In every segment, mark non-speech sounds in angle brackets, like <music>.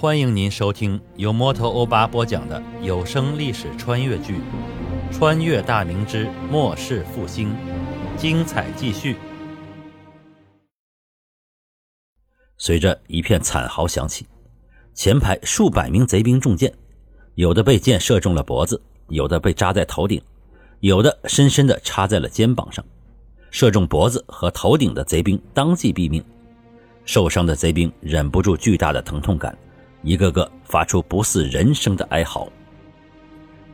欢迎您收听由摩托欧巴播讲的有声历史穿越剧《穿越大明之末世复兴》，精彩继续。随着一片惨嚎响起，前排数百名贼兵中箭，有的被箭射中了脖子，有的被扎在头顶，有的深深地插在了肩膀上。射中脖子和头顶的贼兵当即毙命，受伤的贼兵忍不住巨大的疼痛感，一个个发出不似人声的哀嚎。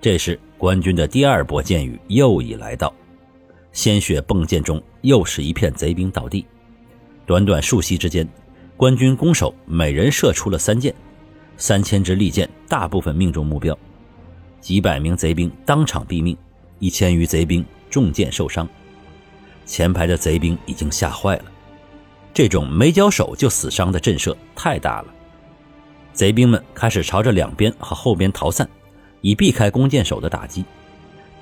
这时，官军的第二波箭雨又已来到，鲜血迸溅中，又是一片贼兵倒地。短短数息之间，官军弓手每人射出了三箭，三千支利箭大部分命中目标，几百名贼兵当场毙命，一千余贼兵中箭受伤。前排的贼兵已经吓坏了，这种没交手就死伤的震慑太大了。贼兵们开始朝着两边和后边逃散，以避开弓箭手的打击。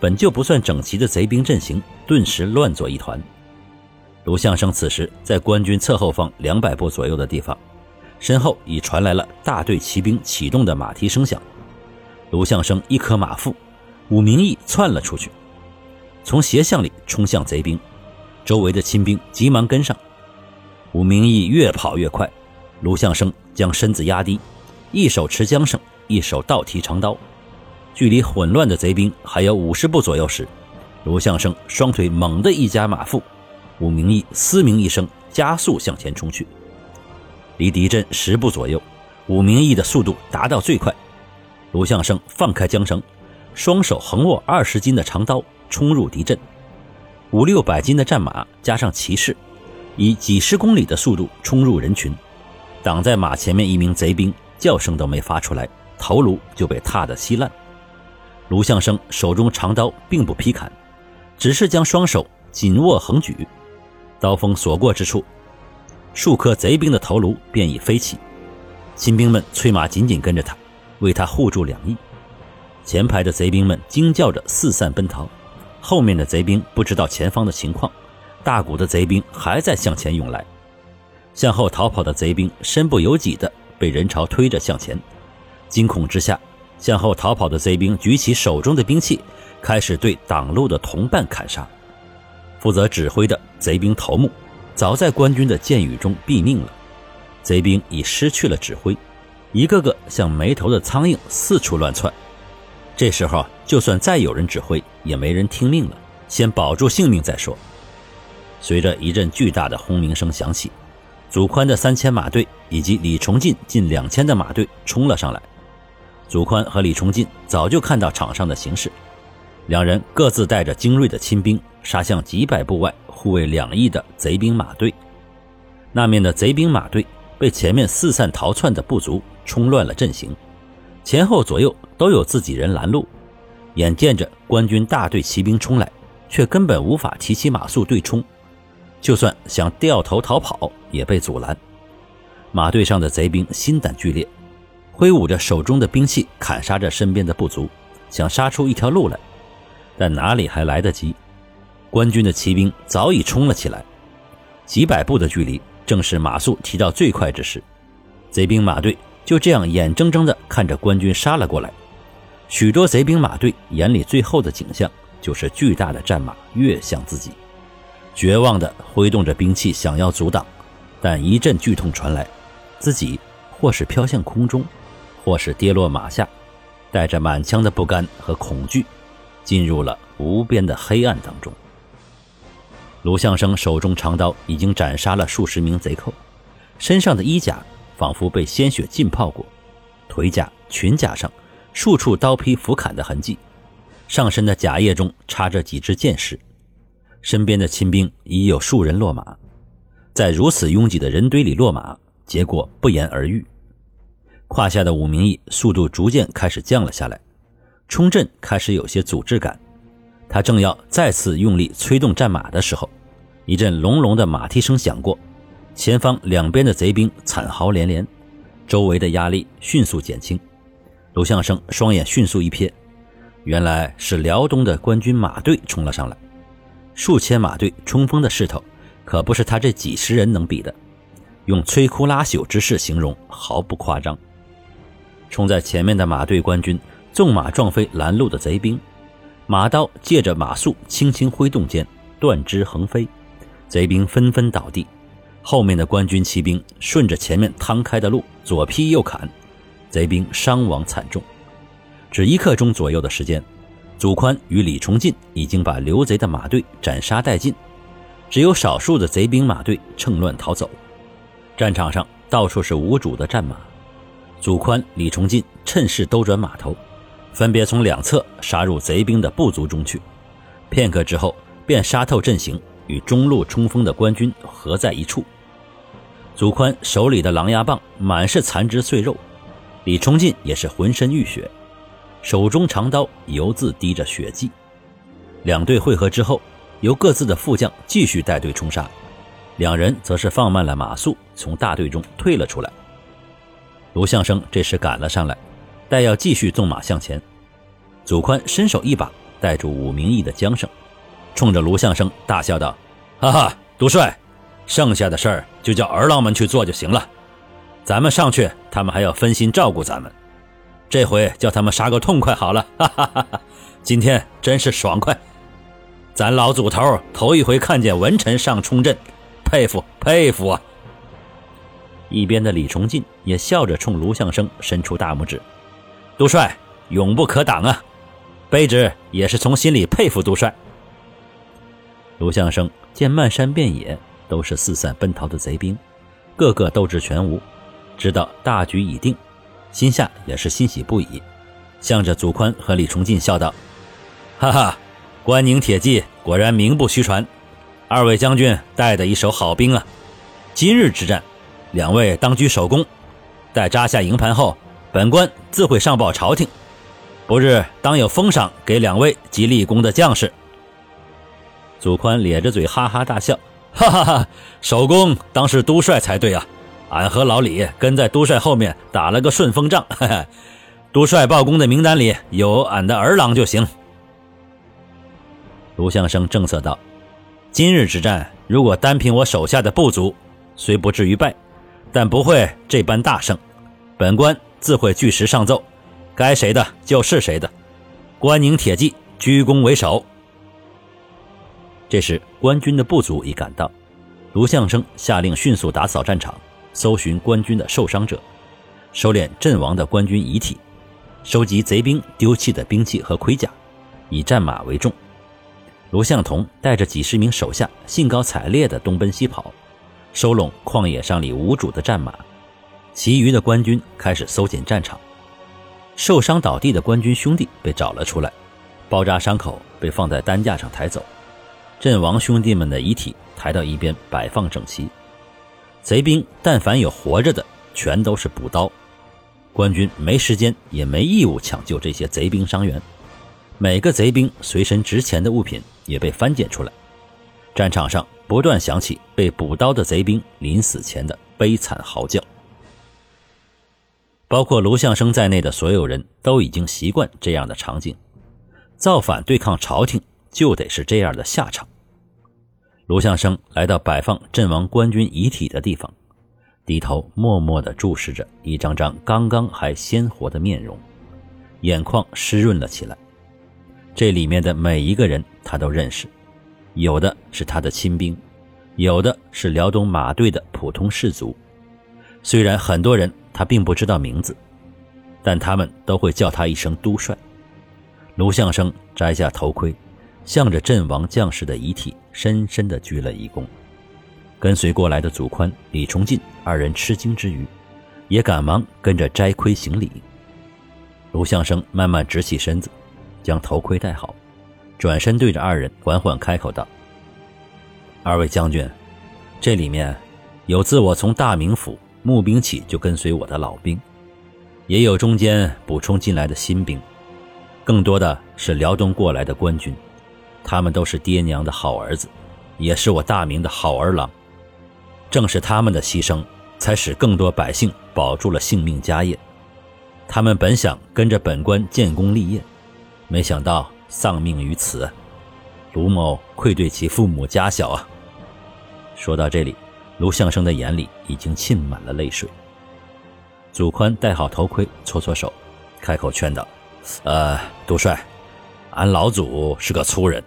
本就不算整齐的贼兵阵型顿时乱作一团。卢相生此时在官军侧后方两百步左右的地方，身后已传来了大队骑兵启动的马蹄声响。卢相生一颗马腹，武明义窜了出去，从斜巷里冲向贼兵。周围的亲兵急忙跟上，武明义越跑越快，卢相生将身子压低，一手持缰绳，一手倒提长刀。距离混乱的贼兵还有五十步左右时，卢相生双腿猛地一夹马腹，武明义嘶鸣一声，加速向前冲去。离敌阵十步左右，武明义的速度达到最快，卢相生放开缰绳，双手横握二十斤的长刀，冲入敌阵。五六百斤的战马加上骑士，以几十公里的速度冲入人群，挡在马前面一名贼兵叫声都没发出来，头颅就被踏得稀烂。卢相生手中长刀并不劈砍，只是将双手紧握横举，刀锋所过之处，数颗贼兵的头颅便已飞起。亲兵们催马紧紧跟着他，为他护住两翼。前排的贼兵们惊叫着四散奔逃。后面的贼兵不知道前方的情况，大股的贼兵还在向前涌来，向后逃跑的贼兵身不由己的被人潮推着向前，惊恐之下，向后逃跑的贼兵举起手中的兵器，开始对挡路的同伴砍杀。负责指挥的贼兵头目早在官军的箭雨中毙命了，贼兵已失去了指挥，一个个像没头的苍蝇四处乱窜。这时候，就算再有人指挥，也没人听命了。先保住性命再说。随着一阵巨大的轰鸣声响起，祖宽的三千马队以及李崇进近两千的马队冲了上来。祖宽和李崇进早就看到场上的形势，两人各自带着精锐的亲兵，杀向几百步外护卫两翼的贼兵马队。那面的贼兵马队被前面四散逃窜的部族冲乱了阵型。前后左右都有自己人拦路，眼见着官军大队骑兵冲来，却根本无法提起马速对冲，就算想掉头逃跑也被阻拦。马队上的贼兵心胆俱裂，挥舞着手中的兵器砍杀着身边的部族，想杀出一条路来，但哪里还来得及？官军的骑兵早已冲了起来，几百步的距离正是马速提到最快之时，贼兵马队。就这样眼睁睁地看着官军杀了过来，许多贼兵马队眼里最后的景象就是巨大的战马跃向自己，绝望地挥动着兵器想要阻挡，但一阵剧痛传来，自己或是飘向空中，或是跌落马下，带着满腔的不甘和恐惧，进入了无边的黑暗当中。卢相生手中长刀已经斩杀了数十名贼寇，身上的衣甲。仿佛被鲜血浸泡过，腿甲、裙甲上数处刀劈斧砍的痕迹，上身的甲叶中插着几支箭矢，身边的亲兵已有数人落马，在如此拥挤的人堆里落马，结果不言而喻。胯下的武明义速度逐渐开始降了下来，冲阵开始有些阻滞感。他正要再次用力催动战马的时候，一阵隆隆的马蹄声响过。前方两边的贼兵惨嚎连连，周围的压力迅速减轻。卢相生双眼迅速一瞥，原来是辽东的官军马队冲了上来。数千马队冲锋的势头，可不是他这几十人能比的。用摧枯拉朽之势形容毫不夸张。冲在前面的马队官军纵马撞飞拦路的贼兵，马刀借着马速轻轻挥动间，断肢横飞，贼兵纷纷倒地。后面的官军骑兵顺着前面趟开的路左劈右砍，贼兵伤亡惨重。只一刻钟左右的时间，祖宽与李崇进已经把刘贼的马队斩杀殆尽，只有少数的贼兵马队趁乱逃走。战场上到处是无主的战马，祖宽、李崇进趁势兜转马头，分别从两侧杀入贼兵的部族中去。片刻之后，便杀透阵型，与中路冲锋的官军合在一处。祖宽手里的狼牙棒满是残肢碎肉，李崇进也是浑身浴血，手中长刀犹自滴着血迹。两队会合之后，由各自的副将继续带队冲杀。两人则是放慢了马速，从大队中退了出来。卢相生这时赶了上来，待要继续纵马向前。祖宽伸手一把带住武明义的缰绳，冲着卢相生大笑道：“哈哈，督帅，剩下的事儿就叫儿郎们去做就行了。咱们上去，他们还要分心照顾咱们。这回叫他们杀个痛快好了，哈哈哈哈！今天真是爽快，咱老祖头头一回看见文臣上冲阵。”佩服佩服啊！一边的李崇进也笑着冲卢相生伸出大拇指：“杜帅永不可挡啊！卑职也是从心里佩服杜帅。”卢相生见漫山遍野都是四散奔逃的贼兵，个个斗志全无，知道大局已定，心下也是欣喜不已，向着祖宽和李崇进笑道：“哈哈，关宁铁骑果然名不虚传。”二位将军带的一手好兵啊！今日之战，两位当居首功。待扎下营盘后，本官自会上报朝廷，不日当有封赏给两位及立功的将士。祖宽咧着嘴哈哈大笑，哈哈哈！首功当是都帅才对啊！俺和老李跟在都帅后面打了个顺风仗，哈哈！都帅报功的名单里有俺的儿郎就行。卢相生正色道。今日之战，如果单凭我手下的部族，虽不至于败，但不会这般大胜。本官自会据实上奏，该谁的就是谁的。关宁铁骑居功为首。这时，官军的部族已赶到，卢相生下令迅速打扫战场，搜寻官军的受伤者，收敛阵亡的官军遗体，收集贼兵丢弃的兵器和盔甲，以战马为重。卢向同带着几十名手下，兴高采烈地东奔西跑，收拢旷野上里无主的战马。其余的官军开始搜检战场，受伤倒地的官军兄弟被找了出来，包扎伤口被放在担架上抬走，阵亡兄弟们的遗体抬到一边摆放整齐。贼兵但凡有活着的，全都是补刀。官军没时间也没义务抢救这些贼兵伤员。每个贼兵随身值钱的物品也被翻检出来，战场上不断响起被补刀的贼兵临死前的悲惨嚎叫。包括卢相生在内的所有人都已经习惯这样的场景，造反对抗朝廷就得是这样的下场。卢相生来到摆放阵亡官军遗体的地方，低头默默地注视着一张张刚刚还鲜活的面容，眼眶湿润了起来。这里面的每一个人，他都认识，有的是他的亲兵，有的是辽东马队的普通士卒。虽然很多人他并不知道名字，但他们都会叫他一声“都帅”。卢相生摘下头盔，向着阵亡将士的遗体深深地鞠了一躬。跟随过来的祖宽、李崇进二人吃惊之余，也赶忙跟着摘盔行礼。卢相生慢慢直起身子。将头盔戴好，转身对着二人缓缓开口道：“二位将军，这里面有自我从大名府募兵起就跟随我的老兵，也有中间补充进来的新兵，更多的是辽东过来的官军。他们都是爹娘的好儿子，也是我大明的好儿郎。正是他们的牺牲，才使更多百姓保住了性命家业。他们本想跟着本官建功立业。”没想到丧命于此，卢某愧对其父母家小啊！说到这里，卢相生的眼里已经沁满了泪水。祖宽戴好头盔，搓搓手，开口劝道：“呃，杜帅，俺老祖是个粗人，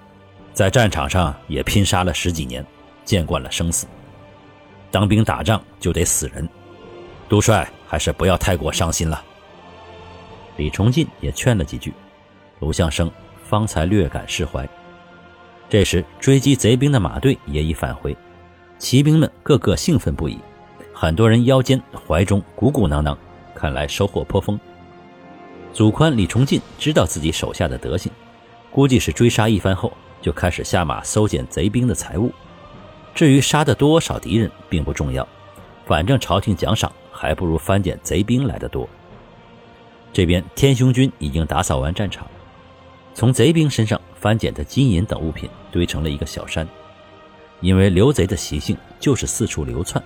在战场上也拼杀了十几年，见惯了生死。当兵打仗就得死人，督帅还是不要太过伤心了。”李崇进也劝了几句，卢相生方才略感释怀。这时，追击贼兵的马队也已返回，骑兵们个个兴奋不已。很多人腰间、怀中鼓鼓囊囊，看来收获颇丰。祖宽、李崇进知道自己手下的德行，估计是追杀一番后，就开始下马搜捡贼兵的财物。至于杀的多少敌人，并不重要，反正朝廷奖赏还不如翻捡贼兵来的多。这边天雄军已经打扫完战场，从贼兵身上翻捡的金银等物品堆成了一个小山，因为刘贼的习性就是四处流窜。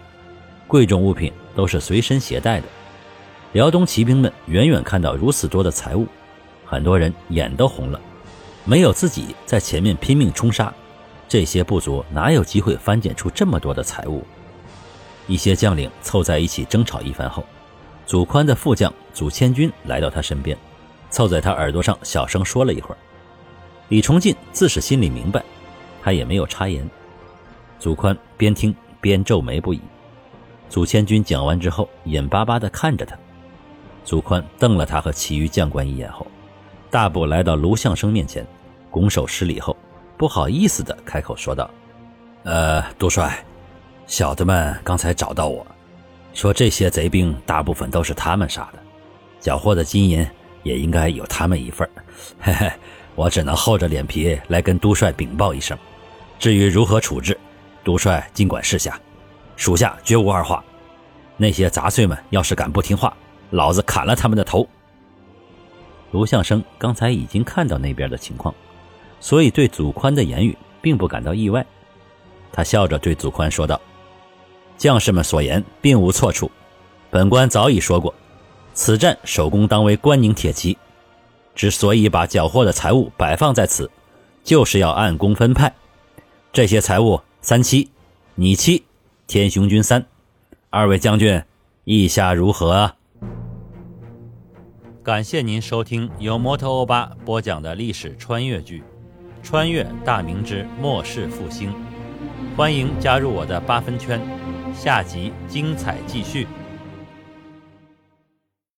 贵重物品都是随身携带的。辽东骑兵们远远看到如此多的财物，很多人眼都红了。没有自己在前面拼命冲杀，这些部族哪有机会翻捡出这么多的财物？一些将领凑在一起争吵一番后，祖宽的副将祖千军来到他身边，凑在他耳朵上小声说了一会儿。李崇进自是心里明白，他也没有插言。祖宽边听边皱眉不已。祖千军讲完之后，眼巴巴地看着他。祖宽瞪了他和其余将官一眼后，大步来到卢相生面前，拱手施礼后，不好意思地开口说道：“呃，督帅，小的们刚才找到我，说这些贼兵大部分都是他们杀的，缴获的金银也应该有他们一份 <laughs> 嘿嘿，我只能厚着脸皮来跟督帅禀报一声。至于如何处置，督帅尽管示下。”属下绝无二话，那些杂碎们要是敢不听话，老子砍了他们的头。卢相生刚才已经看到那边的情况，所以对祖宽的言语并不感到意外。他笑着对祖宽说道：“将士们所言并无错处，本官早已说过，此战首功当为关宁铁骑。之所以把缴获的财物摆放在此，就是要按功分派。这些财物，三七，你七。”天雄军三，二位将军，意下如何？感谢您收听由摩托欧巴播讲的历史穿越剧《穿越大明之末世复兴》，欢迎加入我的八分圈，下集精彩继续。